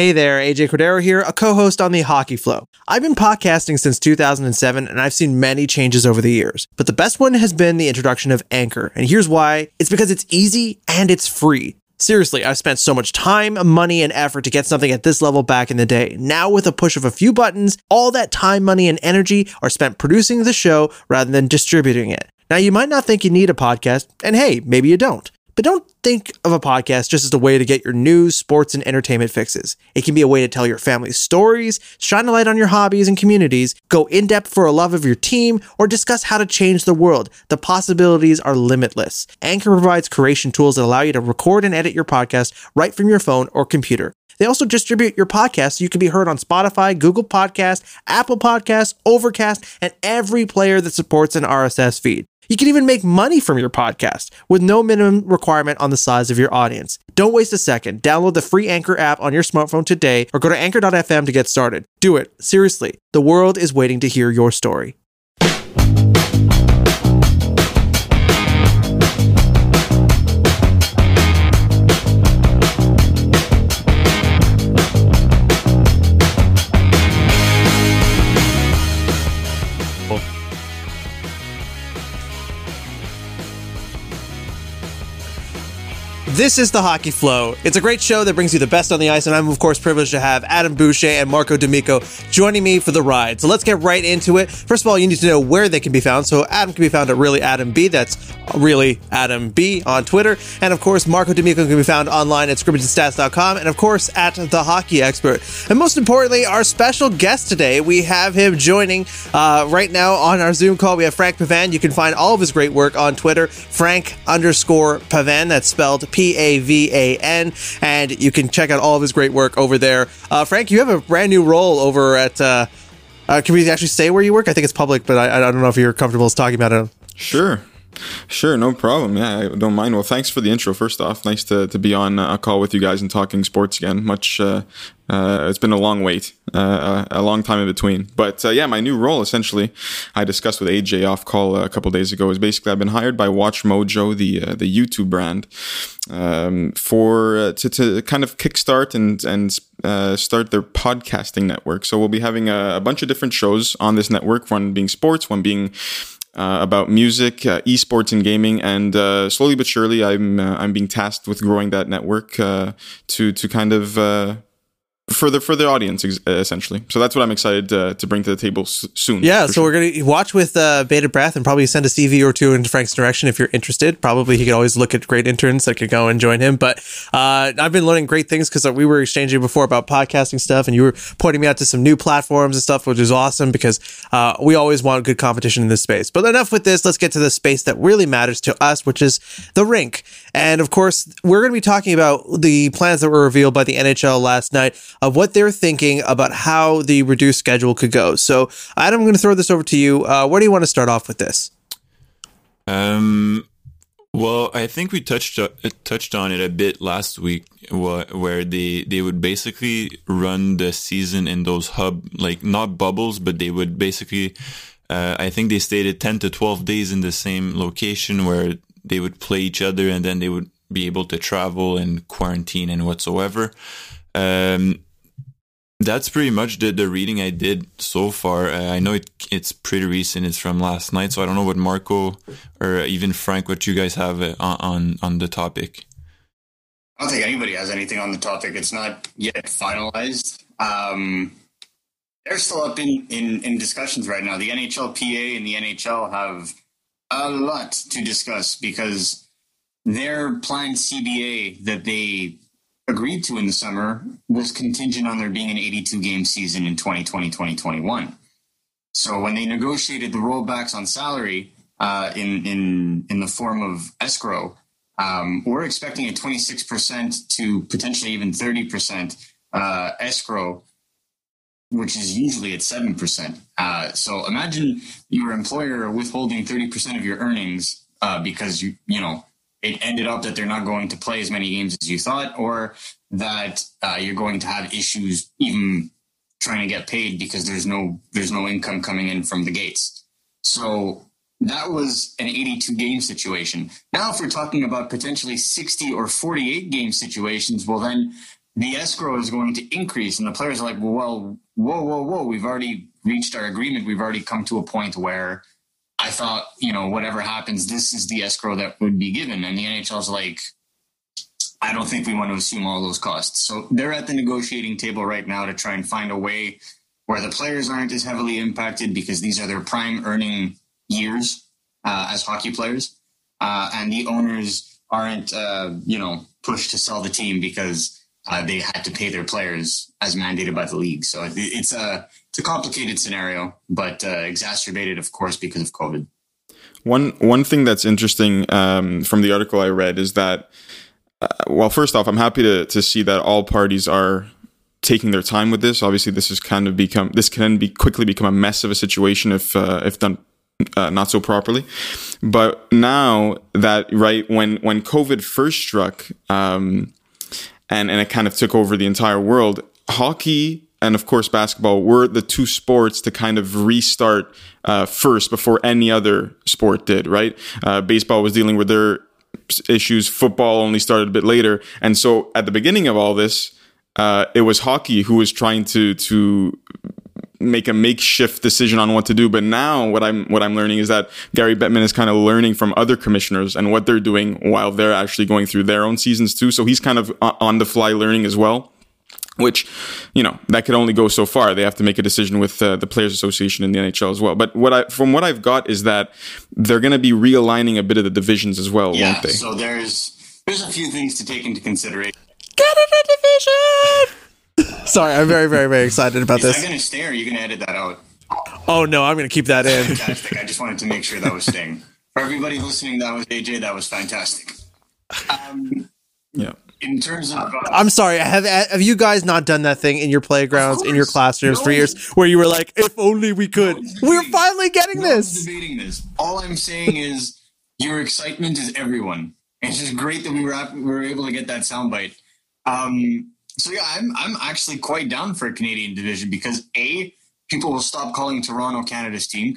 Hey there, AJ Cordero here, a co host on the Hockey Flow. I've been podcasting since 2007 and I've seen many changes over the years, but the best one has been the introduction of Anchor. And here's why it's because it's easy and it's free. Seriously, I've spent so much time, money, and effort to get something at this level back in the day. Now, with a push of a few buttons, all that time, money, and energy are spent producing the show rather than distributing it. Now, you might not think you need a podcast, and hey, maybe you don't. But don't think of a podcast just as a way to get your news, sports, and entertainment fixes. It can be a way to tell your family's stories, shine a light on your hobbies and communities, go in depth for a love of your team, or discuss how to change the world. The possibilities are limitless. Anchor provides creation tools that allow you to record and edit your podcast right from your phone or computer. They also distribute your podcast so you can be heard on Spotify, Google Podcast, Apple Podcasts, Overcast, and every player that supports an RSS feed. You can even make money from your podcast with no minimum requirement on the size of your audience. Don't waste a second. Download the free Anchor app on your smartphone today or go to anchor.fm to get started. Do it. Seriously. The world is waiting to hear your story. This is the Hockey Flow. It's a great show that brings you the best on the ice, and I'm, of course, privileged to have Adam Boucher and Marco D'Amico joining me for the ride. So let's get right into it. First of all, you need to know where they can be found. So Adam can be found at Really Adam B. That's Really Adam B on Twitter. And, of course, Marco D'Amico can be found online at scrimmageandstats.com and, of course, at The Hockey Expert. And most importantly, our special guest today, we have him joining uh, right now on our Zoom call. We have Frank Pavan. You can find all of his great work on Twitter, Frank underscore Pavan. That's spelled P P A V A N, and you can check out all of his great work over there. Uh, Frank, you have a brand new role over at. Uh, uh, can we actually say where you work? I think it's public, but I, I don't know if you're comfortable talking about it. Sure. Sure, no problem. Yeah, I don't mind. Well, thanks for the intro. First off, nice to, to be on a call with you guys and talking sports again. Much, uh, uh, it's been a long wait, uh, a long time in between. But uh, yeah, my new role essentially, I discussed with AJ off call a couple days ago. Is basically I've been hired by WatchMojo, the uh, the YouTube brand, um, for uh, to to kind of kickstart and and uh, start their podcasting network. So we'll be having a, a, bunch of different shows on this network. One being sports, one being uh, about music, uh, esports, and gaming. And uh, slowly but surely, I'm uh, I'm being tasked with growing that network uh, to to kind of uh, for the for the audience essentially. So that's what I'm excited to, to bring to the table s- soon. Yeah, so sure. we're gonna watch with uh, Bated Breath and probably send a CV or two in Frank's direction if you're interested. Probably he could always look at great interns that could go and join him. But uh, I've been learning great things because we were exchanging before about podcasting stuff, and you were pointing me out to some new platforms and stuff, which is awesome because uh, we always want good competition in this space. But enough with this. Let's get to the space that really matters to us, which is the rink. And of course, we're going to be talking about the plans that were revealed by the NHL last night of what they're thinking about how the reduced schedule could go. So, Adam, I'm going to throw this over to you. Uh, where do you want to start off with this? Um, well, I think we touched uh, touched on it a bit last week, where they they would basically run the season in those hub like not bubbles, but they would basically. Uh, I think they stated ten to twelve days in the same location where they would play each other, and then they would be able to travel and quarantine and whatsoever. Um, that's pretty much the, the reading I did so far. Uh, I know it, it's pretty recent. It's from last night, so I don't know what Marco or even Frank, what you guys have uh, on, on, on the topic. I don't think anybody has anything on the topic. It's not yet finalized. Um, they're still up in, in, in discussions right now. The NHLPA and the NHL have a lot to discuss because their planned CBA that they agreed to in the summer was contingent on there being an 82 game season in 2020 2021 so when they negotiated the rollbacks on salary uh, in in in the form of escrow um, we're expecting a 26% to potentially even 30% uh, escrow which is usually at 7%. Uh, so imagine your employer withholding 30% of your earnings uh, because you, you know, it ended up that they're not going to play as many games as you thought, or that uh, you're going to have issues even trying to get paid because there's no there's no income coming in from the gates. So that was an 82 game situation. Now, if we're talking about potentially 60 or 48 game situations, well, then the escrow is going to increase, and the players are like, well, whoa, whoa, whoa, we've already reached our agreement. We've already come to a point where I thought, you know, whatever happens, this is the escrow that would be given. And the NHL's like, I don't think we want to assume all those costs. So they're at the negotiating table right now to try and find a way where the players aren't as heavily impacted because these are their prime earning years uh, as hockey players, uh, and the owners aren't, uh, you know, pushed to sell the team because uh, they had to pay their players as mandated by the league. So it, it's a it's a complicated scenario, but uh, exacerbated, of course, because of COVID. One one thing that's interesting um, from the article I read is that, uh, well, first off, I'm happy to to see that all parties are taking their time with this. Obviously, this has kind of become this can be quickly become a mess of a situation if uh, if done uh, not so properly. But now that right when when COVID first struck, um, and and it kind of took over the entire world, hockey and of course basketball were the two sports to kind of restart uh, first before any other sport did. Right, uh, baseball was dealing with their issues. Football only started a bit later, and so at the beginning of all this. Uh, it was hockey who was trying to to make a makeshift decision on what to do. But now what I'm what I'm learning is that Gary Bettman is kind of learning from other commissioners and what they're doing while they're actually going through their own seasons too. So he's kind of on the fly learning as well. Which, you know, that could only go so far. They have to make a decision with uh, the Players Association in the NHL as well. But what I, from what I've got, is that they're going to be realigning a bit of the divisions as well, yeah, won't they? So there's there's a few things to take into consideration. Canada division. Sorry, I'm very, very, very excited about Is this. that going to stay or are you going to edit that out? Oh no, I'm going to keep that in. Fantastic. I just wanted to make sure that was staying. For everybody listening, that was AJ. That was fantastic. Um, yeah. in terms of. Uh, I'm sorry. Have have you guys not done that thing in your playgrounds, in your course. classrooms for No. years, where you were like, "If only we could." one's We're debating- finally getting no one's this. debating this. All I'm saying is your excitement is everyone. It's just great that we were, we were able to get that soundbite. Um, so yeah, I'm I'm actually quite down for a Canadian division because a people will stop calling Toronto Canada's team.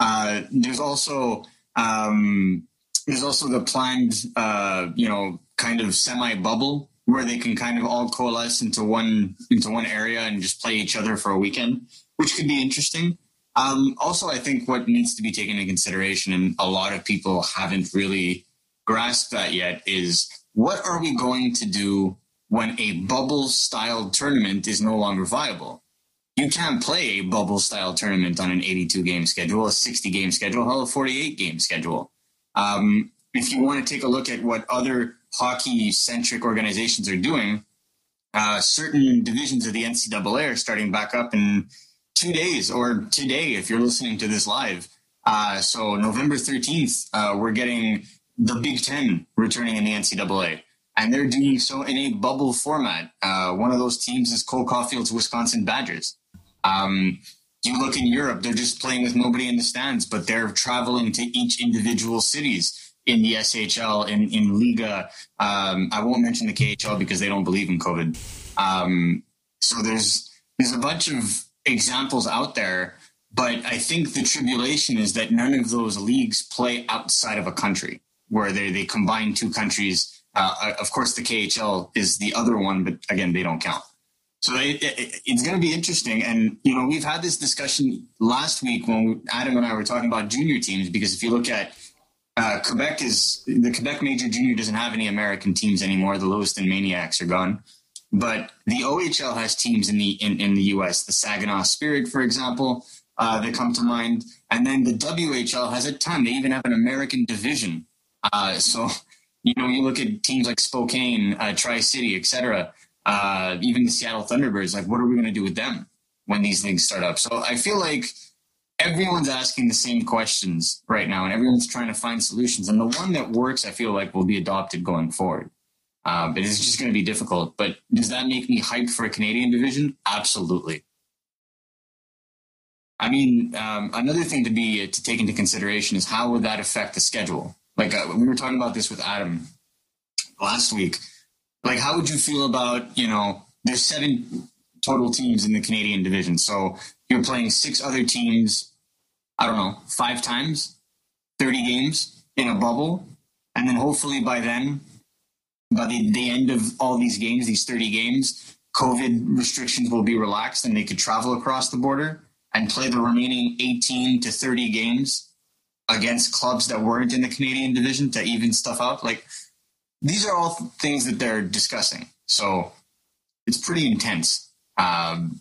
Uh, there's also um, there's also the planned uh, you know kind of semi bubble where they can kind of all coalesce into one into one area and just play each other for a weekend, which could be interesting. Um, also, I think what needs to be taken into consideration, and a lot of people haven't really grasped that yet, is what are we going to do when a bubble style tournament is no longer viable? You can't play a bubble style tournament on an 82 game schedule, a 60 game schedule, hell, a 48 game schedule. Um, if you want to take a look at what other hockey centric organizations are doing, uh, certain divisions of the NCAA are starting back up in two days or today if you're listening to this live. Uh, so November 13th, uh, we're getting the Big Ten returning in the NCAA. And they're doing so in a bubble format. Uh, one of those teams is Cole Caufield's Wisconsin Badgers. Um, you look in Europe, they're just playing with nobody in the stands, but they're traveling to each individual cities in the SHL, in, in Liiga. Um, I won't mention the KHL because they don't believe in COVID. Um, so there's there's a bunch of examples out there, but I think the tribulation is that none of those leagues play outside of a country where they they combine two countries. Uh, of course, the KHL is the other one, but again, they don't count. So it, it, it's going to be interesting. And, you know, we've had this discussion last week when Adam and I were talking about junior teams, because if you look at uh, Quebec is the Quebec Major Junior doesn't have any American teams anymore. The Lewiston MAINEiacs are gone. But the OHL has teams in the in, in the US, the Saginaw Spirit, for example, uh, that come to mind. And then the WHL has a ton. They even have an American division. Uh, so, you know, you look at teams like Spokane, uh, Tri City, etc uh, even the Seattle Thunderbirds, like what are we going to do with them when these leagues start up? So I feel like everyone's asking the same questions right now, and everyone's trying to find solutions. And the one that works, I feel like, will be adopted going forward. Uh, but it's just going to be difficult. But does that make me hyped for a Canadian division? Absolutely. I mean, um, another thing to be to take into consideration is how would that affect the schedule? Like uh, we were talking about this with Adam last week. Like how would you feel about you know there's seven total teams in the canadian division. So you're playing six other teams i don't know five times 30 games in a bubble. And then hopefully by then by the, the end of all these games, these 30 games, COVID restrictions will be relaxed and they could travel across the border and play the remaining 18 to 30 games against clubs that weren't in the Canadian division to even stuff out. Like these are all things that they're discussing. So it's pretty intense. Um,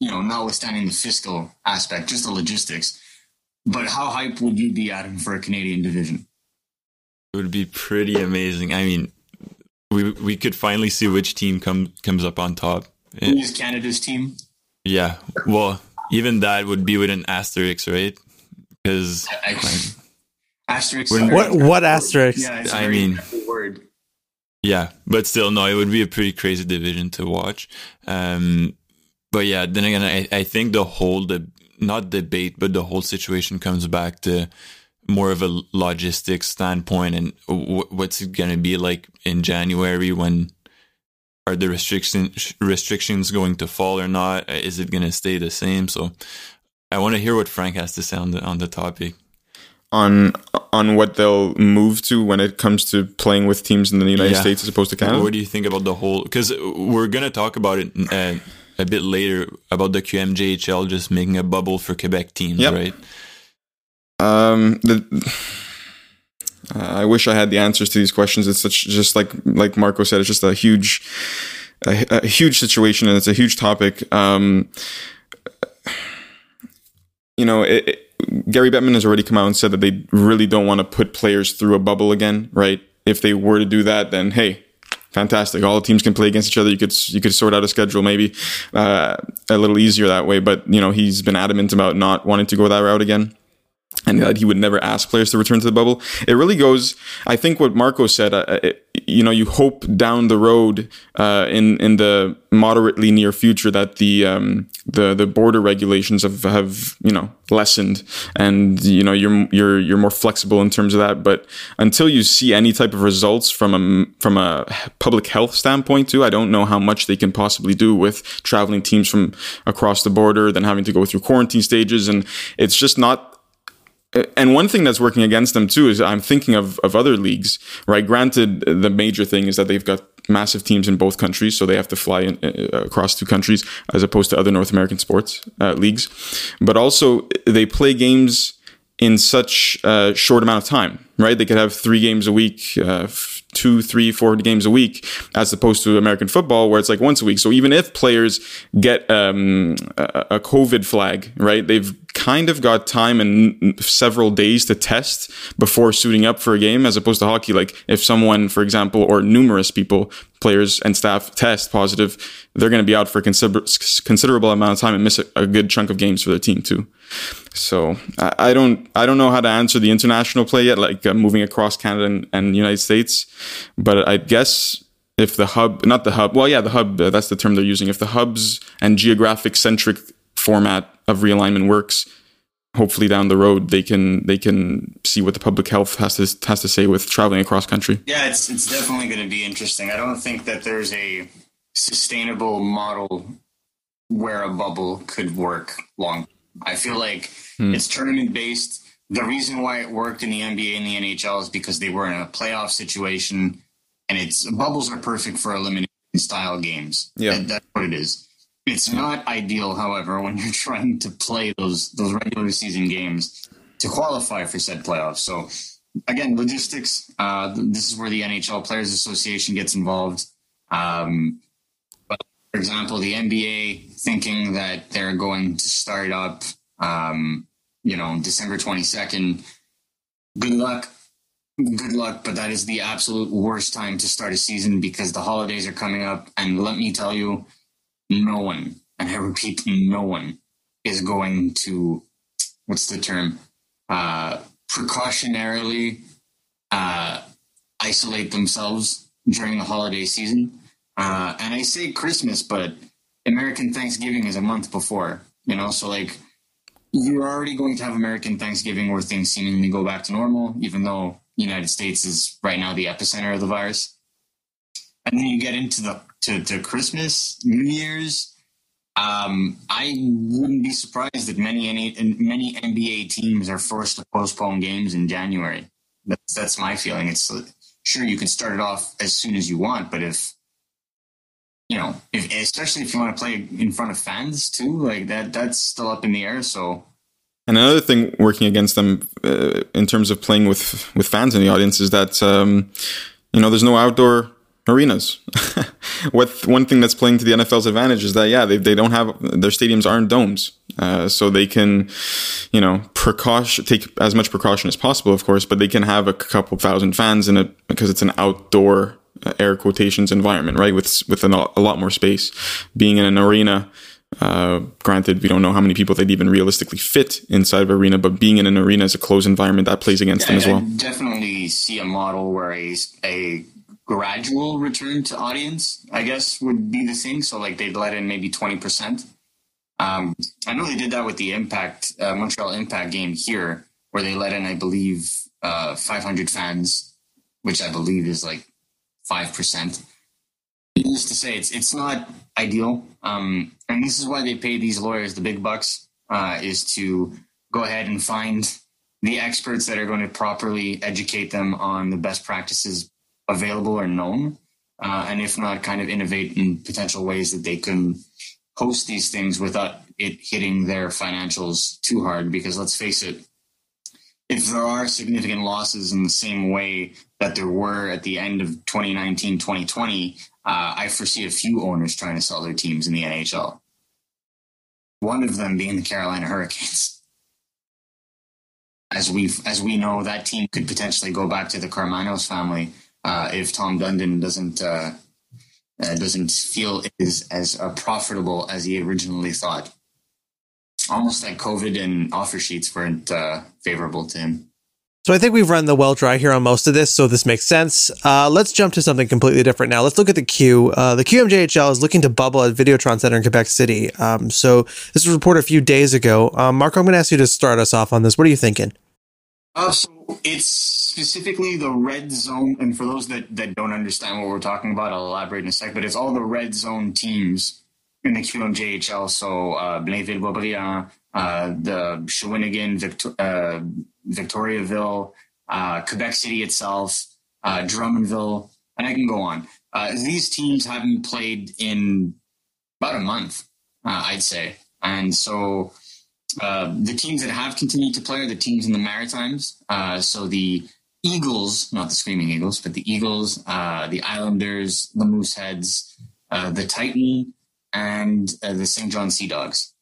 you know, notwithstanding the fiscal aspect, just the logistics. But how hype would you be, Adam, for a Canadian division? It would be pretty amazing. I mean, we we could finally see which team come comes up on top. Who is Canada's team? Yeah. Well, even that would be with an asterisk, right? Because asterisk. What what asterisk? Yeah, I mean, word. Yeah, but still, no, it would be a pretty crazy division to watch. Um, but yeah, then again, I, I think the whole the not debate, but the whole situation comes back to more of a logistics standpoint and w- what's it going to be like in January when are the restriction restrictions going to fall or not? Is it going to stay the same? So I want to hear what Frank has to say on the on the topic. On on what they'll move to when it comes to playing with teams in the United Yeah. States as opposed to Canada. What do you think about the whole? Because we're going to talk about it uh, a bit later about the QMJHL just making a bubble for Quebec teams, Yep. right? Um, the, I wish I had the answers to these questions. It's such just like like Marco said. It's just a huge, a, a huge situation, and it's a huge topic. Um, you know, it, it, Gary Bettman has already come out and said that they really don't want to put players through a bubble again. Right? If they were to do that, then hey, fantastic. All the teams can play against each other. You could you could sort out a schedule maybe uh, a little easier that way. But you know, he's been adamant about not wanting to go that route again and that he would never ask players to return to the bubble. It really goes. I think what Marco said. Uh, it, you know, you hope down the road, uh, in in the moderately near future, that the um, the the border regulations have have you know lessened, and you know you're you're you're more flexible in terms of that. But until you see any type of results from a from a public health standpoint, too, I don't know how much they can possibly do with traveling teams from across the border, then having to go through quarantine stages, and it's just not and one thing that's working against them too is I'm thinking of, of other leagues, right? Granted, the major thing is that they've got massive teams in both countries, so they have to fly in, uh, across two countries as opposed to other North American sports uh, leagues. But also, they play games in such a short amount of time, right? They could have three games a week, uh, two, three, four games a week, as opposed to American football, where it's like once a week. So even if players get um, a, COVID flag, right, they've kind of got time and several days to test before suiting up for a game, as opposed to hockey. Like if someone, for example, or numerous people, players and staff test positive, they're going to be out for a consider- considerable amount of time and miss a, a good chunk of games for their team too. So I, I don't I don't know how to answer the international play yet, like uh, moving across Canada and, and United States, but I guess if the hub, not the hub, well, yeah, the hub, uh, that's the term they're using. If the hubs and geographic centric format of realignment works, hopefully down the road they can they can see what the public health has to has to say with traveling across country. Yeah, it's it's definitely going to be interesting. I don't think that there's a sustainable model where a bubble could work long. I feel like it's tournament based. The reason why it worked in the NBA and the NHL is because they were in a playoff situation, and it's bubbles are perfect for elimination style games. Yeah. That- that's what it is. It's not ideal, however, when you're trying to play those those regular season games to qualify for said playoffs. So again, logistics. Uh, this is where the NHL Players Association gets involved. Um, for example, the NBA thinking that they're going to start up, um, you know, December twenty second. Good luck. Good luck, but that is the absolute worst time to start a season because the holidays are coming up, and let me tell you, no one, and I repeat, no one is going to, what's the term, uh, precautionarily uh, isolate themselves during the holiday season. Uh, and I say Christmas, but American Thanksgiving is a month before, you know, so like you're already going to have American Thanksgiving where things seemingly go back to normal, even though the United States is right now the epicenter of the virus. And then you get into the to, to Christmas, New Year's. Um, I wouldn't be surprised that many any many NBA teams are forced to postpone games in January. That's that's my feeling. It's sure you can start it off as soon as you want, but if you know, if especially if you want to play in front of fans too, like that, that's still up in the air. So and another thing working against them uh, in terms of playing with with fans in the audience is that um, you know there's no outdoor arenas. what one thing that's playing to the NFL's advantage is that yeah they they don't have their stadiums aren't domes, uh, so they can you know precaution take as much precaution as possible, of course, but they can have a couple thousand fans in it because it's an outdoor uh, air quotations environment, right? With with an, a lot more space. Being in an arena uh, granted, we don't know how many people they'd even realistically fit inside of arena, but being in an arena is a closed environment that plays against yeah, them as well. I definitely see a model where a, a gradual return to audience, I guess, would be the thing. So, like, they'd let in maybe 20%. Um, I know they did that with the Impact, uh, Montreal Impact game here, where they let in, I believe, uh, 500 fans, which I believe is like 5% needless to say, it's it's not ideal. Um, and this is why they pay these lawyers the big bucks, uh, is to go ahead and find the experts that are going to properly educate them on the best practices available or known, uh, and if not, kind of innovate in potential ways that they can host these things without it hitting their financials too hard. Because let's face it, if there are significant losses in the same way that there were at the end of 2019 2020 uh, I foresee a few owners trying to sell their teams in the NHL. One of them being the Carolina Hurricanes. As we as we know, that team could potentially go back to the Karmanos family uh, if Tom Dundon doesn't uh, uh doesn't feel is as uh, profitable as he originally thought. Almost like COVID and offer sheets weren't uh, favorable to him. So I think we've run the well dry here on most of this, so this makes sense. Uh, let's jump to something completely different now. Let's look at the Q. Uh, the QMJHL is looking to bubble at Videotron Center in Quebec City. Um, so this was reported a few days ago. Um, Marco, I'm going to ask you to start us off on this. What are you thinking? Uh, so it's specifically the red zone, and for those that, that don't understand what we're talking about, I'll elaborate in a sec. But it's all the red zone teams in the QMJHL. So uh, Blainville, Boisbriand, uh, the Shawinigan, Victor- uh, Victoriaville, uh, Quebec City itself, uh, Drummondville, and I can go on. Uh, these teams haven't played in about a month, uh, I'd say. And so uh, the teams that have continued to play are the teams in the Maritimes. So the Eagles, not the Screaming Eagles, but the Eagles, the Islanders, the Mooseheads, the Titan, and the St. John Sea Dogs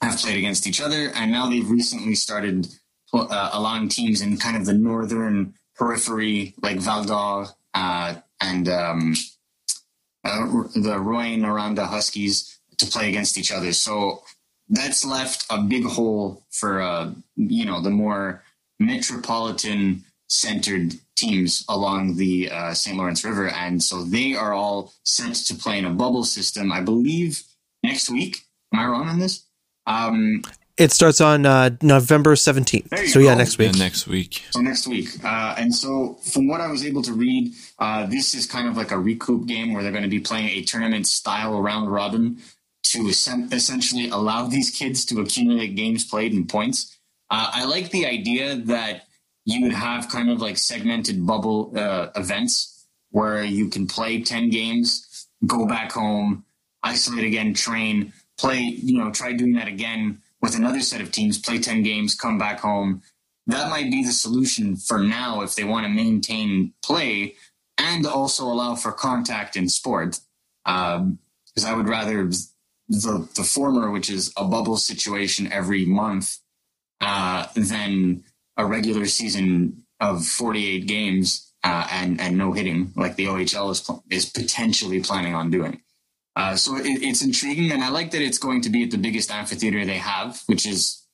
have played against each other. And now they've recently started uh, allowing teams in kind of the northern periphery, like Val d'Or uh, and um, uh, the Rouyn-Noranda Huskies, to play against each other. So that's left a big hole for uh, you know the more metropolitan centered teams along the uh, St. Lawrence River, and so they are all set to play in a bubble system. I believe next week. Am I wrong on this? Um, it starts on uh, November 17th. So, go. yeah, next week. Yeah, next week. So, next week. Uh, and so, from what I was able to read, uh, this is kind of like a recoup game where they're going to be playing a tournament style round robin to essentially allow these kids to accumulate games played and points. Uh, I like the idea that you would have kind of like segmented bubble uh, events where you can play 10 games, go back home, isolate again, train, play, you know, try doing that again with another set of teams, play 10 games, come back home. That might be the solution for now if they want to maintain play and also allow for contact in sport. Because um, I would rather the, the former, which is a bubble situation every month, uh, than a regular season of 48 games uh, and, and no hitting like the OHL is, is potentially planning on doing. Uh, so it, it's intriguing, and I like that it's going to be at the biggest amphitheater they have, which is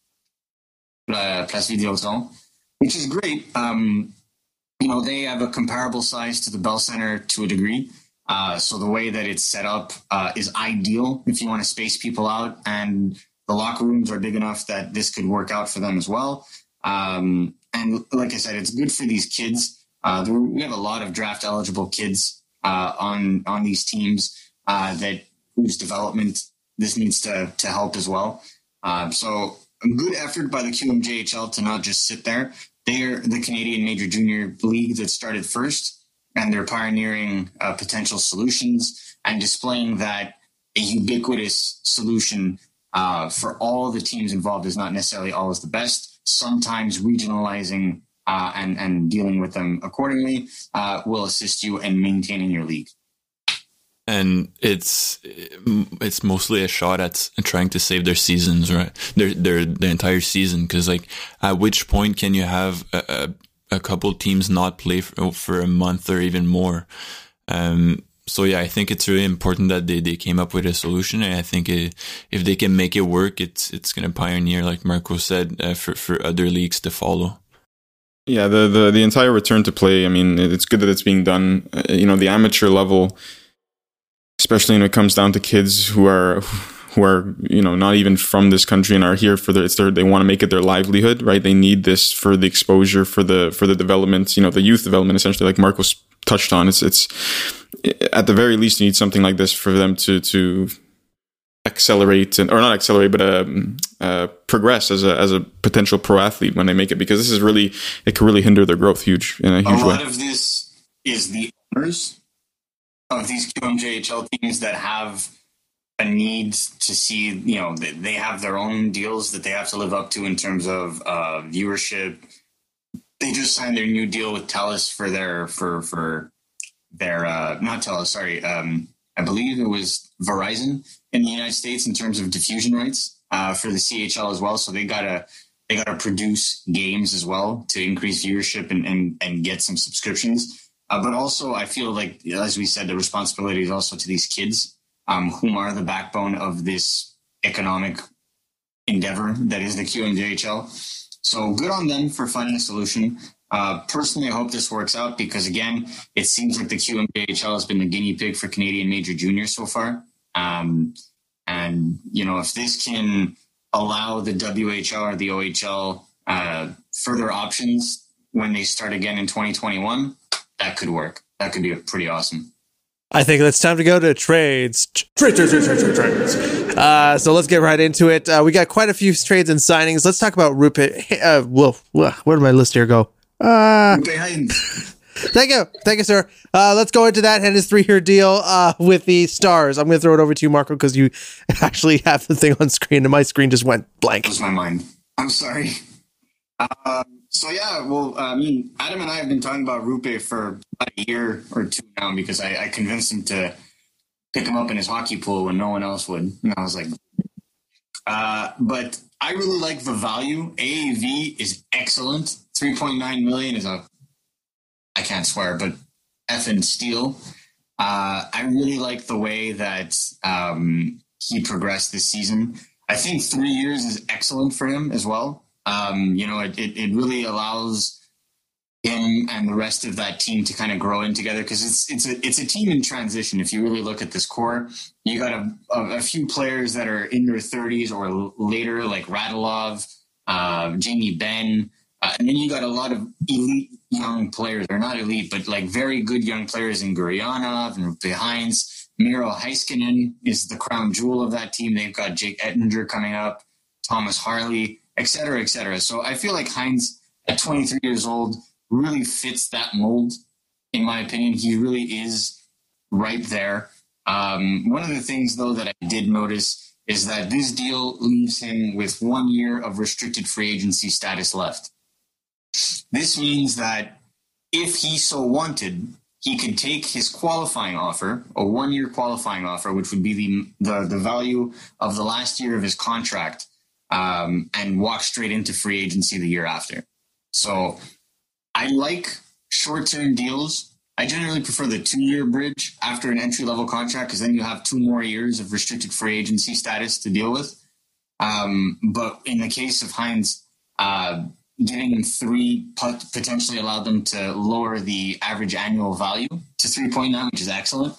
uh, Place Videotron, which is great. Um, you know, they have a comparable size to the Bell Center to a degree. Uh, so the way that it's set up uh, is ideal if you want to space people out, and the locker rooms are big enough that this could work out for them as well. Um, and like I said, it's good for these kids. Uh, we have a lot of draft eligible kids uh, on on these teams uh, that whose development this needs to to help as well. Uh, so a good effort by the QMJHL to not just sit there. They're the Canadian Major Junior League that started first. and they're pioneering uh, potential solutions and displaying that a ubiquitous solution uh, for all the teams involved is not necessarily always the best. Sometimes regionalizing uh, and and dealing with them accordingly uh, will assist you in maintaining your league. And it's it's mostly a shot at trying to save their seasons, right? Their their the entire season, because like at which point can you have a, a, a couple teams not play for, for, a month or even more? Um, so yeah, I think it's really important that they, they came up with a solution, and I think it, if they can make it work, it's it's going to pioneer, like Marco said, uh, for for other leagues to follow. Yeah, the, the the entire return to play. I mean, it's good that it's being done. Uh, you know, the amateur level, especially when it comes down to kids who are who are you know not even from this country and are here for their it's their they want to make it their livelihood, right? They need this for the exposure, for the for the development, you know, the youth development, essentially, like Marcos touched on. It's it's at the very least you need something like this for them to to accelerate and, or not accelerate, but um, uh, progress as a as a potential pro athlete when they make it because this is really it can really hinder their growth huge in a huge a way. lot of this is the owners of these QMJHL teams that have a need to see you know they have their own deals that they have to live up to in terms of uh, viewership. They just signed their new deal with Telus for their for for their uh, not Telus sorry um, I believe it was Verizon in the United States in terms of diffusion rights uh, for the CHL as well. So they gotta they gotta produce games as well to increase viewership and and, and get some subscriptions. Uh, but also, I feel like, as we said, the responsibility is also to these kids, um, whom are the backbone of this economic endeavor that is the QMJHL. So good on them for finding a solution. Uh, personally, I hope this works out because, again, it seems like the QMJHL has been the guinea pig for Canadian Major juniors so far. Um, and, you know, if this can allow the WHL or the OHL uh, further options when they start again in 2021, that could work. That could be pretty awesome. I think it's time to go to trades. Trades, trades, trades, trades. Uh, so let's get right into it. Uh, we got quite a few trades and signings. Let's talk about Roope. Uh, whoa, where did my list here go? Uh, thank you. Thank you, sir. Uh, let's go into that and his three year deal uh, with the stars. I'm going to throw it over to you, Marco, because you actually have the thing on screen and my screen just went blank. That was my mind. I'm sorry. Uh, so, yeah, well, I mean, Adam and I have been talking about Roope for about a year or two now because I, I convinced him to pick him up in his hockey pool when no one else would. And I was like, uh, but I really like the value. AAV is excellent. 3.9 million is a, I can't swear, but effing steal. Uh, I really like the way that um, he progressed this season. I think three years is excellent for him as well. Um, you know, it, it, it, really allows him and the rest of that team to kind of grow in together because it's it's a it's a team in transition. If you really look at this core, you got a, a, a few players that are in their 30s or later, like Radulov, uh, Jamie Benn, uh, and then you got a lot of elite young players, or not elite, but like very good young players in Gurianov and Behinds. Miro Heiskanen is the crown jewel of that team. They've got Jake Oettinger coming up, Thomas Harley, et cetera, et cetera. So I feel like Hintz at 23 years old really fits that mold, in my opinion. He really is right there. Um, one of the things, though, that I did notice is that this deal leaves him with one year of restricted free agency status left. This means that if he so wanted, he could take his qualifying offer, a one year qualifying offer, which would be the, the, the value of the last year of his contract, um, and walk straight into free agency the year after. So I like short term deals. I generally prefer the two year bridge after an entry level contract because then you have two more years of restricted free agency status to deal with. Um, but in the case of Hintz, uh, three potentially allowed them to lower the average annual value to 3.9, which is excellent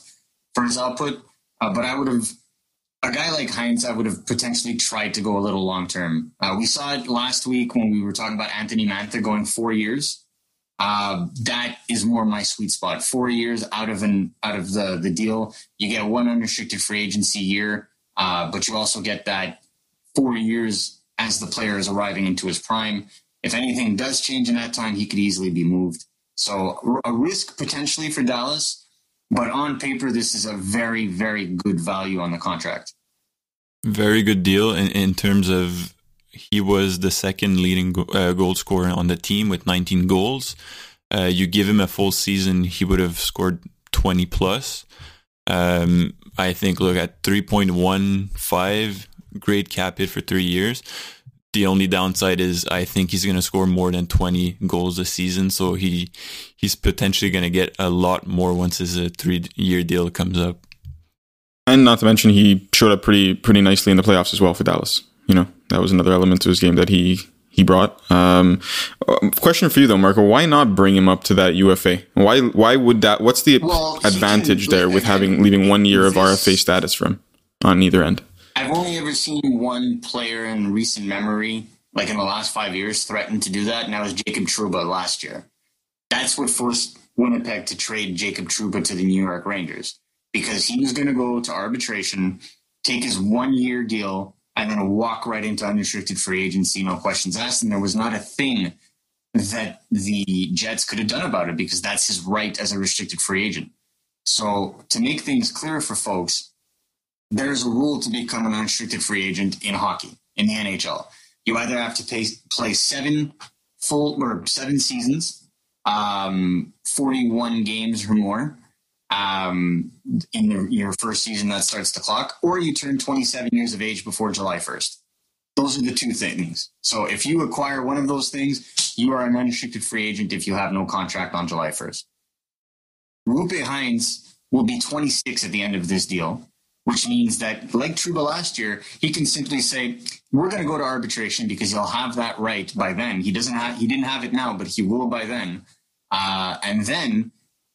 for his output. Uh, but I would have, a guy like Hintz, I would have potentially tried to go a little long term. Uh, we saw it last week when we were talking about Anthony Mantha going four years. Uh, that is more my sweet spot. Four years out of an out of the the deal, you get one unrestricted free agency year, uh, but you also get that four years as the player is arriving into his prime if anything does change in that time, he could easily be moved. So a risk potentially for Dallas, but on paper, this is a very, very good value on the contract. Very good deal in, in terms of he was the second leading go- uh, goal scorer on the team with 19 goals. Uh, you give him a full season, he would have scored 20 plus. Um, I think, look at 3.15, great cap hit for three years. The only downside is I think he's going to score more than 20 goals a season. So he, he's potentially going to get a lot more once his uh, three year deal comes up. And not to mention, he showed up pretty pretty nicely in the playoffs as well for Dallas. You know, that was another element to his game that he he brought. Um, question for you though, Marco: Why not bring him up to that UFA? Why why would that? What's the well, advantage there with having leaving one year of RFA status from on either end? I've only ever seen one player in recent memory, like in the last five years, threaten to do that, and that was Jacob Trouba last year. That's what forced Winnipeg to trade Jacob Trouba to the New York Rangers because he was going to go to arbitration, take his one year deal, and then walk right into unrestricted free agency, no questions asked. And there was not a thing that the Jets could have done about it because that's his right as a restricted free agent. So to make things clear for folks, there's a rule to become an unrestricted free agent in hockey, in the NHL. You either have to pay, play seven full or seven seasons, um, 41 games or more, um, in your, first season that starts the clock, or you turn 27 years of age before July 1st. Those are the two things. So if you acquire one of those things, you are an unrestricted free agent if you have no contract on July 1st. Roope Hintz will be 26 at the end of this deal, which means that, like Trouba last year, he can simply say, "We're going to go to arbitration because he'll have that right by then." He doesn't have, he didn't have it now, but he will by then. Uh, and then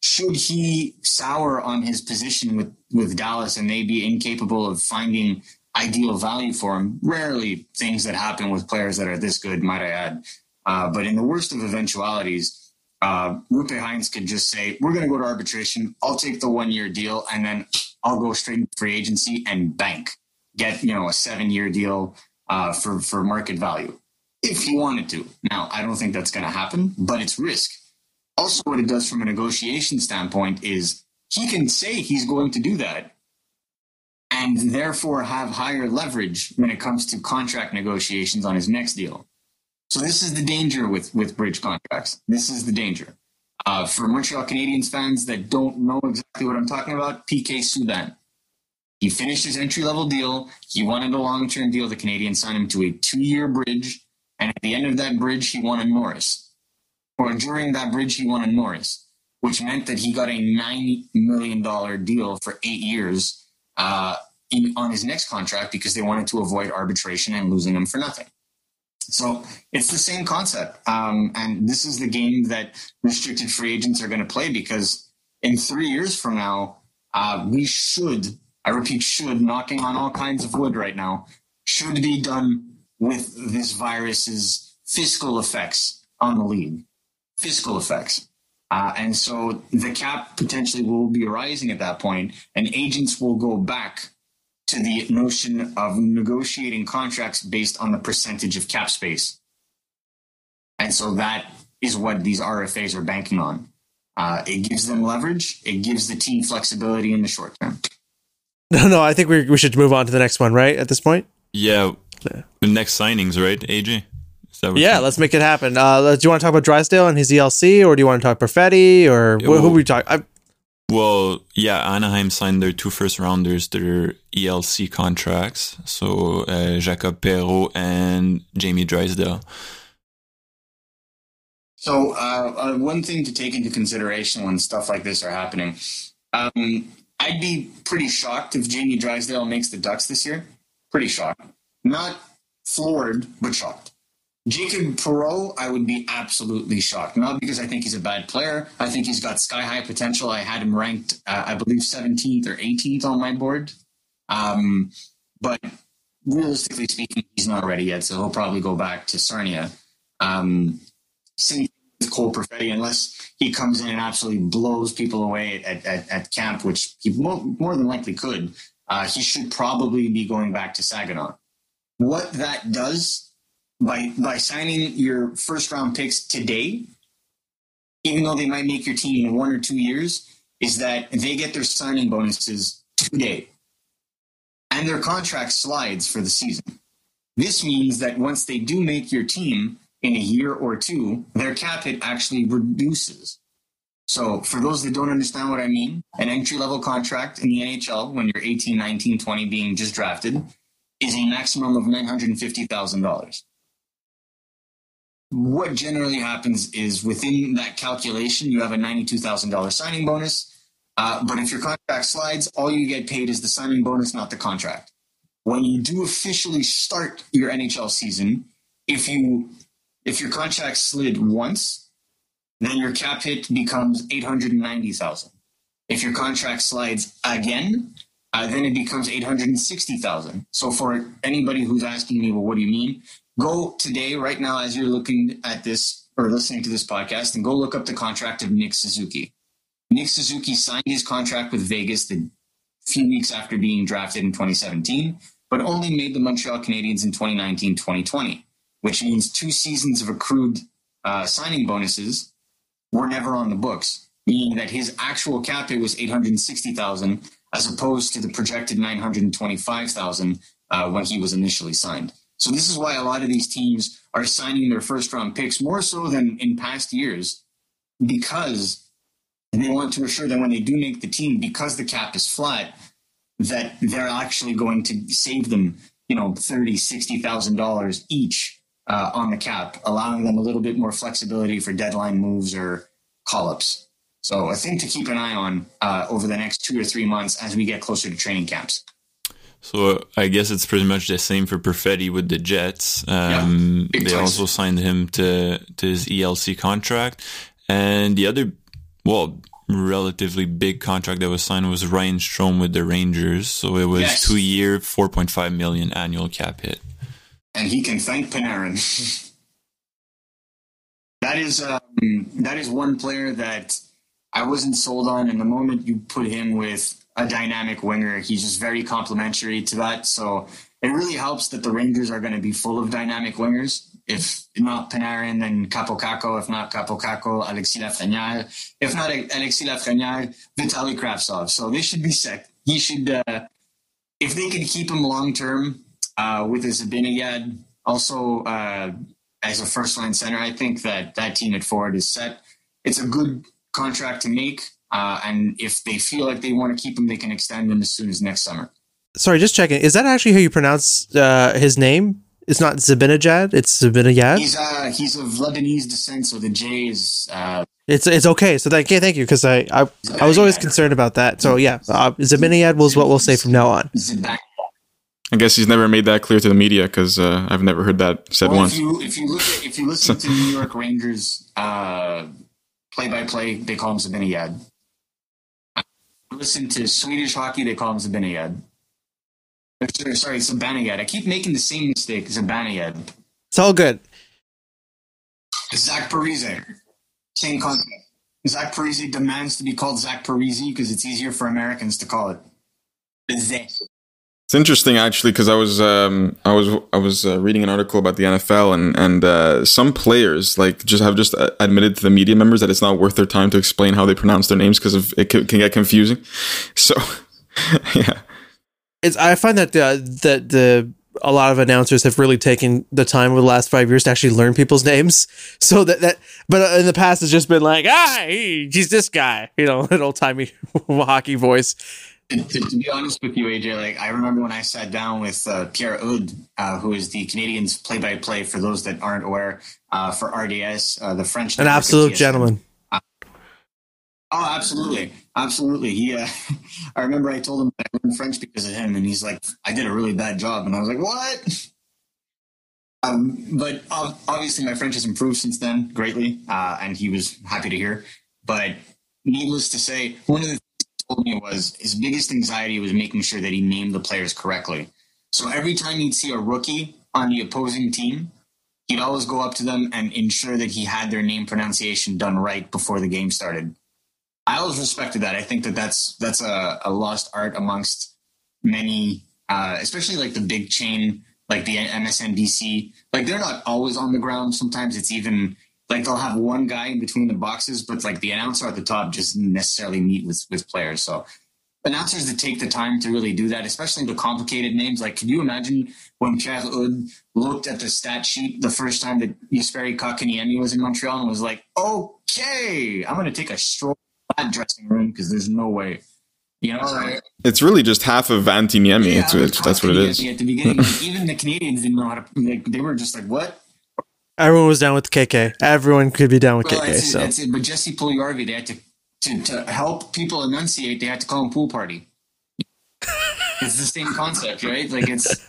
should he sour on his position with, with Dallas and they be incapable of finding ideal value for him, rarely things that happen with players that are this good, might I add. Uh, but in the worst of eventualities, uh, Roope Hintz could just say, We're going to go to arbitration. I'll take the one year deal and then I'll go straight into free agency and bank, get you know a seven year deal uh, for, for market value if he wanted to. Now, I don't think that's going to happen, but it's risk also what it does from a negotiation standpoint is he can say he's going to do that and therefore have higher leverage when it comes to contract negotiations on his next deal. So this is the danger with with bridge contracts. This is the danger. Uh, for Montreal Canadiens fans that don't know exactly what I'm talking about, PK Subban. He finished his entry level deal. He wanted a long term deal. The Canadiens signed him to a two year bridge. And at the end of that bridge, he wanted a Norris or during that bridge he won a Norris, which meant that he got a nine million dollar deal for eight years uh, in, on his next contract because they wanted to avoid arbitration and losing him for nothing. So it's the same concept, um, and this is the game that restricted free agents are going to play because in three years from now, uh, we should, I repeat, should, knocking on all kinds of wood right now, should be done with this virus's fiscal effects on the league fiscal effects. Uh, and so the cap potentially will be rising at that point, and agents will go back to the notion of negotiating contracts based on the percentage of cap space. And so that is what these RFAs are banking on. Uh, it gives them leverage, it gives the team flexibility in the short term. No, no, I think we, we should move on to the next one, right? At this point? Yeah. The next signings, right, AJ? Yeah, let's make it happen. Uh, do you want to talk about Drysdale and his ELC, or do you want to talk Perfetti, or who, who we talk? I, well, yeah, Anaheim signed their two first rounders, their ELC contracts. So uh, Jacob Perreault and Jamie Drysdale. So uh, uh, one thing to take into consideration when stuff like this are happening, um, I'd be pretty shocked if Jamie Drysdale makes the Ducks this year. Pretty shocked. Not floored, but shocked. Jacob Perreault, I would be absolutely shocked. Not because I think he's a bad player. I think he's got sky high potential. I had him ranked, uh, I believe, 17th or 18th on my board. Um, but realistically speaking, he's not ready yet, so he'll probably go back to Sarnia. Um, same with Cole Perfetti, unless he comes in and absolutely blows people away at, at, at camp, which he more, more than likely could. Uh, he should probably be going back to Saginaw. What that does by by signing your first round picks today, even though they might make your team in one or two years, is that they get their signing bonuses today. And their contract slides for the season. This means that once they do make your team in a year or two, their cap hit actually reduces. So, for those that don't understand what I mean, an entry level contract in the NHL when you're 18, 19, 20 being just drafted is a maximum of $950,000. What generally happens is within that calculation, you have a $92,000 signing bonus. Uh, but if your contract slides, all you get paid is the signing bonus, not the contract. When you do officially start your NHL season, if you if your contract slid once, then your cap hit becomes 890,000. If your contract slides again, uh, then it becomes 860,000. So for anybody who's asking me, well, what do you mean? Go today, right now, as you're looking at this or listening to this podcast, and go look up the contract of Nick Suzuki. Nick Suzuki signed his contract with Vegas the few weeks after being drafted in 2017, but only made the Montreal Canadiens in 2019 2020, which means two seasons of accrued uh, signing bonuses were never on the books, meaning that his actual cap hit was 860,000 as opposed to the projected 925,000 uh, when he was initially signed. So this is why a lot of these teams are signing their first round picks more so than in past years because they want to assure that when they do make the team, because the cap is flat, that they're actually going to save them, you know, thirty, sixty thousand dollars each uh, on the cap, allowing them a little bit more flexibility for deadline moves or call ups. So a thing to keep an eye on uh, over the next two or three months as we get closer to training camps. So I guess it's pretty much the same for Perfetti with the Jets. Um, yeah, they choice. also signed him to to his ELC contract, and the other, well, relatively big contract that was signed was Ryan Strome with the Rangers. So it was yes. two year, four point five million annual cap hit. And he can thank Panarin. that is um, that is one player that I wasn't sold on. And the moment you put him with a dynamic winger. He's just very complimentary to that. So it really helps that the Rangers are going to be full of dynamic wingers. If not Panarin, then Kaapo Kakko. If not Kaapo Kakko, Alexis Lafreniere. If not Alexis Lafreniere, Vitali Kravtsov. So they should be set. He should, uh, if they can keep him long term uh, with his Zibanejad, also uh, as a first line center, I think that that team at forward is set. It's a good contract to make. Uh, and if they feel like they want to keep him, they can extend him as soon as next summer. Sorry, just checking. Is that actually how you pronounce uh, his name? It's not Zibanejad. It's Zibanejad. He's uh, he's of Lebanese descent, so the J is. Uh, it's it's okay. So thank you, thank you, because I, I I was always concerned about that. So yeah, uh, Zibanejad was what we'll say from now on. I guess he's never made that clear to the media because uh, I've never heard that said well, once. If you if you look at, if you listen to New York Rangers play by play, they call him Zibanejad listen to Swedish hockey, they call him Zibanejad. Sorry, Zibanejad. I keep making the same mistake, Zibanejad. It's all good. Zach Parise. Same concept. Zach Parise demands to be called Zach Parise because it's easier for Americans to call it. Zach. It's interesting actually because I was um, I was I was uh, reading an article about the NFL and and uh, some players like just have just uh, admitted to the media members that it's not worth their time to explain how they pronounce their names because it can, can, get confusing. So yeah, it's I find that uh, that the a lot of announcers have really taken the time over the last five years to actually learn people's names. So that that, but uh, in the past, it's just been like, ah, he, he's this guy, you know, an old timey hockey voice to, to, be honest with you, AJ, like I remember when I sat down with uh, Pierre Houde, uh, who is the Canadiens play-by-play for those that aren't aware, uh, for RDS, uh, the French. An absolute gentleman. Uh, oh, absolutely, absolutely. He, uh, I remember I told him I learned French because of him, and he's like, "I did a really bad job," and I was like, "What?" Um, but obviously, my French has improved since then greatly, and he was happy to hear. But needless to say, one of the told me was his biggest anxiety was making sure that he named the players correctly. So every time he'd see a rookie on the opposing team, he'd always go up to them and ensure that he had their name pronunciation done right before the game started. I always respected that. I think that that's that's a, a lost art amongst many, uh, especially like the big chain, like the MSNBC. Like they're not always on the ground. Sometimes it's even like they'll have one guy in between the boxes, but like the announcer at the top just necessarily meet with with players. So announcers that take the time to really do that, especially the complicated names. Like, can you imagine when Pierre Houde looked at the stat sheet the first time that Jesperi Kotkaniemi was in Montreal and was like, "Okay, I'm going to take a stroll in that dressing room because there's no way." You know, like, It's really just half of Antti Niemi. yeah, that's what it is. At the beginning, like, even the Canadiens didn't know how to. Like, they were just like, "What?" Everyone was down with KK. Everyone could be down with Well, KK. it, So that's it. But Jesse Puljujärvi, they had to, to to help people enunciate. They had to call him pool party. it's the same concept, right? Like it's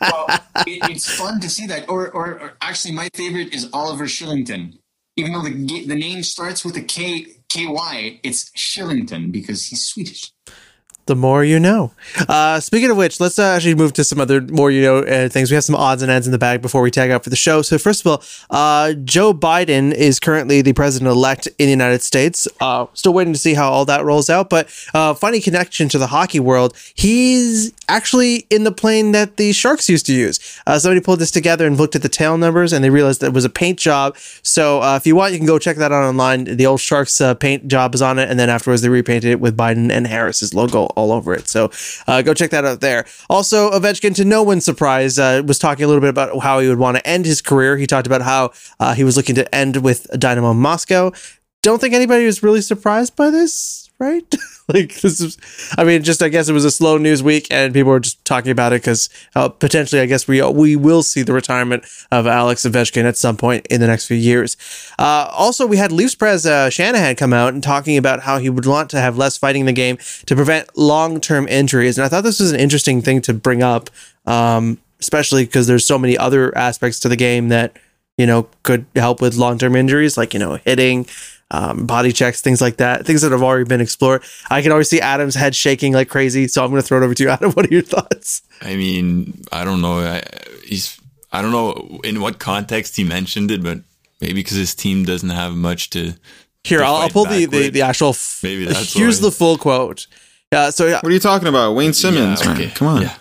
well, it, it's fun to see that. Or, or or actually, my favorite is Oliver Kylington. Even though the the name starts with a K K Y, it's Shillington because he's Swedish. The more you know. Uh, speaking of which, let's uh, actually move to some other more you know uh, things. We have some odds and ends in the bag before we tag out for the show. So first of all, uh, Joe Biden is currently the president elect in the United States. Uh, still waiting to see how all that rolls out. But uh, funny connection to the hockey world. He's actually in the plane that the Sharks used to use. Somebody pulled this together and looked at the tail numbers, and they realized that it was a paint job. So if you want, you can go check that out online. The old Sharks paint job is on it, and then afterwards they repainted it with Biden and Harris's logo all over it. So uh, go check that out there. Also, Ovechkin, to no one's surprise, uh, was talking a little bit about how he would want to end his career. He talked about how uh, he was looking to end with Dynamo Moscow. Don't think anybody was really surprised by this, right? like this is, I mean, just I guess it was a slow news week, and people were just talking about it because uh, potentially, I guess we we will see the retirement of Alex Ovechkin at some point in the next few years. Uh, also, we had Leafs pres uh, Shanahan come out and talking about how he would want to have less fighting in the game to prevent long term injuries, and I thought this was an interesting thing to bring up, um, especially because there's so many other aspects to the game that you know could help with long term injuries, like you know hitting um, body checks, things like that, things that have already been explored. I can always see Adam's head shaking like crazy, so I'm going to throw it over to you, Adam. What are your thoughts? I mean, I don't know. I, he's I don't know in what context he mentioned it, but maybe because his team doesn't have much to. Here, to I'll, I'll pull the, the the actual. F- Maybe that's here's the full quote. Uh, so yeah, What are you talking about? Wayne Simmonds, Yeah, man. okay. Come on. Yeah.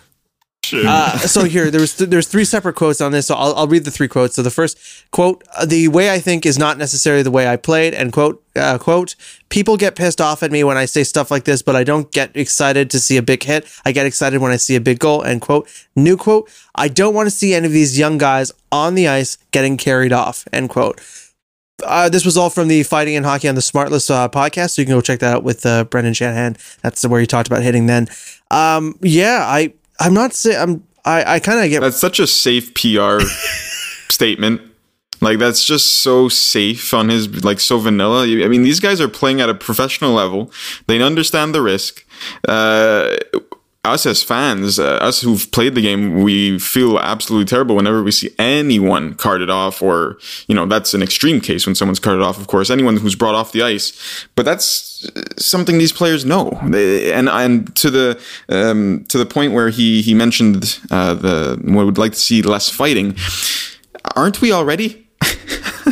Uh, so here, there's th- there's three separate quotes on this. So I'll, I'll read the three quotes. So the first quote: uh, "The way I think is not necessarily the way I played." And quote uh, quote: "People get pissed off at me when I say stuff like this, but I don't get excited to see a big hit. I get excited when I see a big goal." And quote: "New quote: I don't want to see any of these young guys on the ice getting carried off." End quote. Uh, this was all from the Fighting in Hockey on the Smartless uh, podcast, so you can go check that out with uh, Brendan Shanahan. That's where he talked about hitting. Then, um, yeah, I I'm not saying I'm I, I kind of get That's such a safe PR statement. Like that's just so safe on his like so vanilla. I mean, these guys are playing at a professional level. They understand the risk. Uh, us as fans, uh, us who've played the game, we feel absolutely terrible whenever we see anyone carted off, or you know, that's an extreme case when someone's carted off. Of course, anyone who's brought off the ice, but that's something these players know. They, and and to the um, to the point where he he mentioned uh, the what would like to see less fighting. Aren't we already?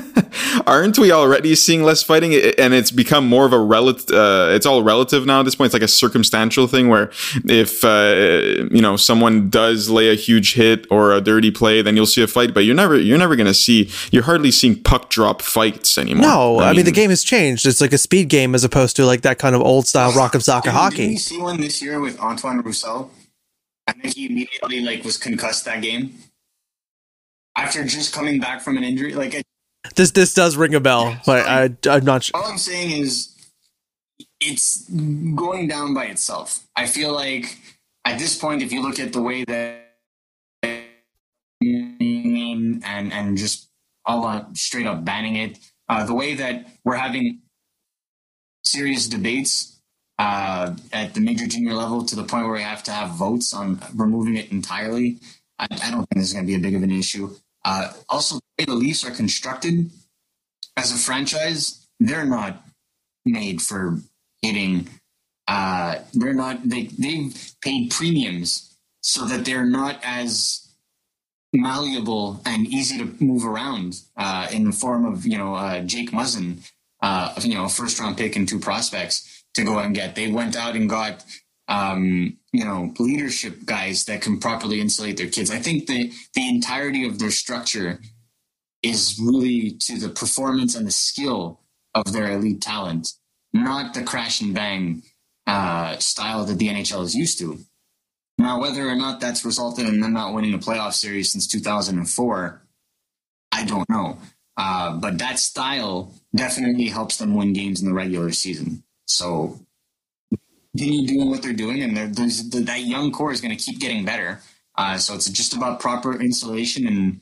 Aren't we already seeing less fighting? And it's become more of a relative. Uh, it's all relative now at this point. It's like a circumstantial thing where if uh, you know someone does lay a huge hit or a dirty play, then you'll see a fight. But you're never you're never going to see. You're hardly seeing puck drop fights anymore. no. I mean, the game has changed. It's like a speed game as opposed to like that kind of old style rock of soccer Didn't- Didn't hockey. you see one this year with Antoine Roussel? And then he immediately like was concussed that game after just coming back from an injury. Like it, This this does ring a bell, but I I'm not sure. all I'm saying is it's going down by itself. I feel like at this point, if you look at the way that and and just all uh, straight up banning it, uh, the way that we're having serious debates uh, at the major junior level to the point where we have to have votes on removing it entirely. I, I don't think this is going to be a big of an issue. Uh, also, the Leafs are constructed as a franchise, they're not made for hitting. Uh, they're not. They they've paid premiums so that they're not as malleable and easy to move around uh, in the form of you know uh, Jake Muzzin, uh, you know, first round pick and two prospects to go and get. They went out and got um, you know leadership guys that can properly insulate their kids. I think the the entirety of their structure is really to the performance and the skill of their elite talent, not the crash and bang uh, style that the NHL is used to. Now, whether or not that's resulted in them not winning a playoff series since 2004, I don't know. Uh, but that style definitely helps them win games in the regular season. So continue doing what they're doing, and there's that young core is going to keep getting better. Uh, so it's just about proper insulation and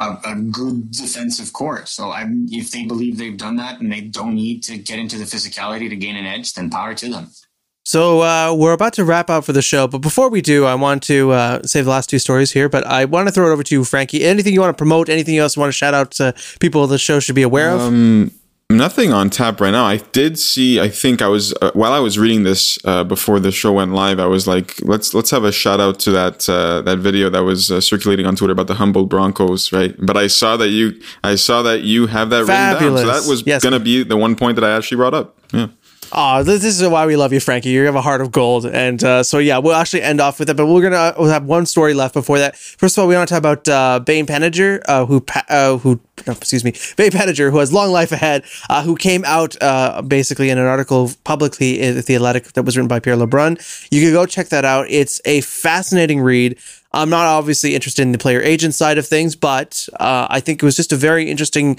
a, a, good defensive core. So I'm, if they believe they've done that and they don't need to get into the physicality to gain an edge, then power to them. So uh, we're about to wrap up for the show, but before we do, I want to uh, save the last two stories here. But I want to throw it over to you, Frankie. Anything you want to promote? Anything else you want to shout out to people the show should be aware of? Nothing on tap right now. I did see. I think I was uh, while I was reading this uh, before the show went live. I was like, let's let's have a shout out to that uh, that video that was uh, circulating on Twitter about the Humboldt Broncos, right? But I saw that you I saw that you have that Fabulous. written down. So that was yes. going to be the one point that I actually brought up. Yeah. Oh, this, is why we love you, Frankie. You have a heart of gold, and uh, so yeah, we'll actually end off with it. But we're gonna we'll have one story left before that. First of all, we want to talk about uh, Bayne Pettinger, uh, who uh, who no, excuse me, Bayne Pettinger, who has long life ahead, uh, who came out uh, basically in an article publicly in the Athletic that was written by Pierre LeBrun. You can go check that out. It's a fascinating read. I'm not obviously interested in the player agent side of things, but I think it was just a very interesting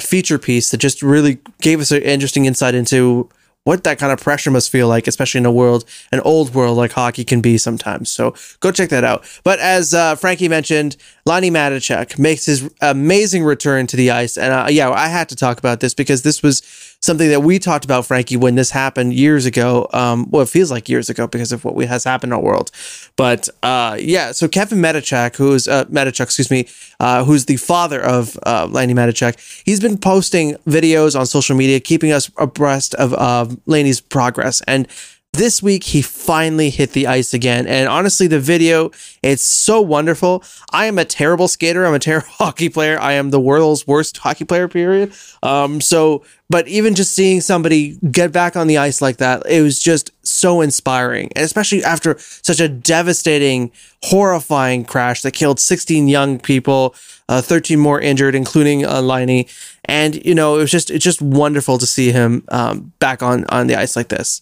feature piece that just really gave us an interesting insight into what that kind of pressure must feel like, especially in a world, an old world like hockey can be sometimes. So go check that out. But as uh, Frankie mentioned, Lonnie Matechuk makes his amazing return to the ice. And uh, yeah, I had to talk about this because this was something that we talked about, Frankie, when this happened years ago. Um, well, it feels like years ago because of what has happened in our world. But uh, yeah, so Kevin Metachak, who's uh, Matechuk, excuse me, uh, who's the father of uh, Layne Matechuk, he's been posting videos on social media, keeping us abreast of uh, Layne's progress. And this week he finally hit the ice again. And honestly the video it's so wonderful. I am a terrible skater. I'm a terrible hockey player. I am the world's worst hockey player period. Um so but even just seeing somebody get back on the ice like that it was just so inspiring. And especially after such a devastating horrifying crash that killed 16 young people uh, 13 more injured including uh, Layne. And you know it was just it's just wonderful to see him um, back on on the ice like this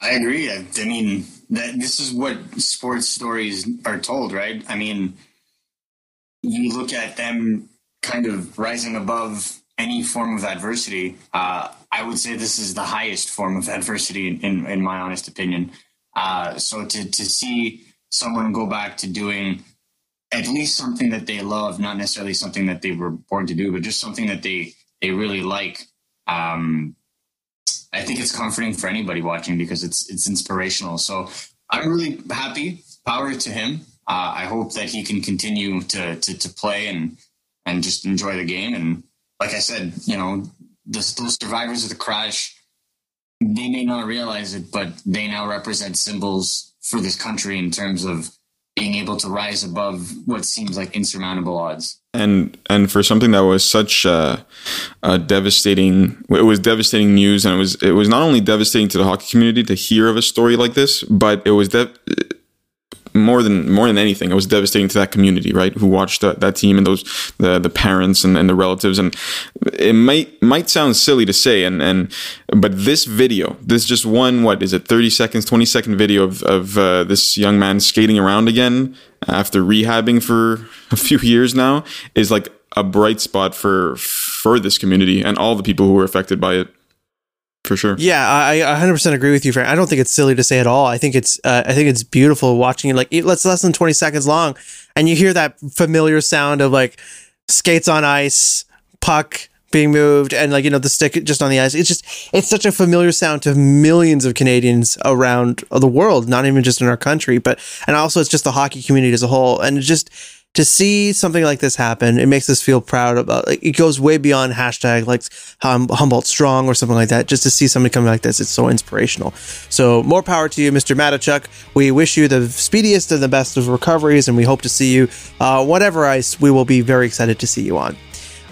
I agree. I, I mean, that this is what sports stories are told, right? I mean, you look at them kind of rising above any form of adversity. Uh, I would say this is the highest form of adversity, in, in, in my honest opinion. Uh, so to, to see someone go back to doing at least something that they love, not necessarily something that they were born to do, but just something that they, they really like, um, I think it's comforting for anybody watching because it's it's inspirational. So I'm really happy. Power to him. Uh, I hope that he can continue to, to to play and and just enjoy the game. And like I said, you know, the, those survivors of the crash, they may not realize it, but they now represent symbols for this country in terms of being able to rise above what seems like insurmountable odds. And and for something that was such a, a, devastating, it was devastating news, and it was it was not only devastating to the hockey community to hear of a story like this, but it was de- more than more than anything, it was devastating to that community, right? Who watched that, that team and those the the parents and, and the relatives. And it might might sound silly to say, and and but this video, this just one what is it, thirty seconds, twenty second video of of uh, this young man skating around again after rehabbing for a few years now, is like a bright spot for for this community and all the people who were affected by it for sure. Yeah, I, 100% agree with you, Frank. I don't think it's silly to say at all. I think it's uh, I think it's beautiful watching it. Like it's less than 20 seconds long, and you hear that familiar sound of like skates on ice, puck being moved, and like you know the stick just on the ice. It's just it's such a familiar sound to millions of Canadians around the world, not even just in our country, but and also it's just the hockey community as a whole, and just to see something like this happen, it makes us feel proud about. Like, it goes way beyond hashtag like hum, Humboldt strong or something like that. Just to see somebody come like this, it's so inspirational. So more power to you, Mr. Matechuk. We wish you the speediest and the best of recoveries, and we hope to see you uh, whatever ice we will be very excited to see you on.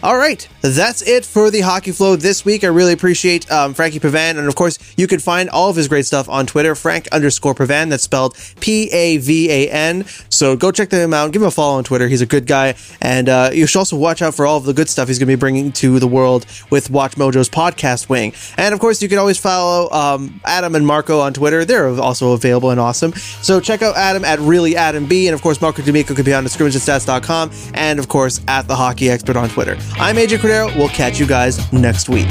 All right, that's it for the Hockey Flow this week. I really appreciate um, Frankie Pavan, and of course, you can find all of his great stuff on Twitter, Frank underscore Pavan. That's spelled P A V A N. So go check him out. Give him a follow on Twitter. He's a good guy, and uh, you should also watch out for all of the good stuff he's going to be bringing to the world with WatchMojo's podcast wing. And of course, you can always follow um, Adam and Marco on Twitter. They're also available and awesome. So check out Adam at really Adam B, and of course, Marco D'Amico can be on at scrimmagestats.com, and of course at the Hockey Expert on Twitter. I'm AJ Cordero. We'll catch you guys next week.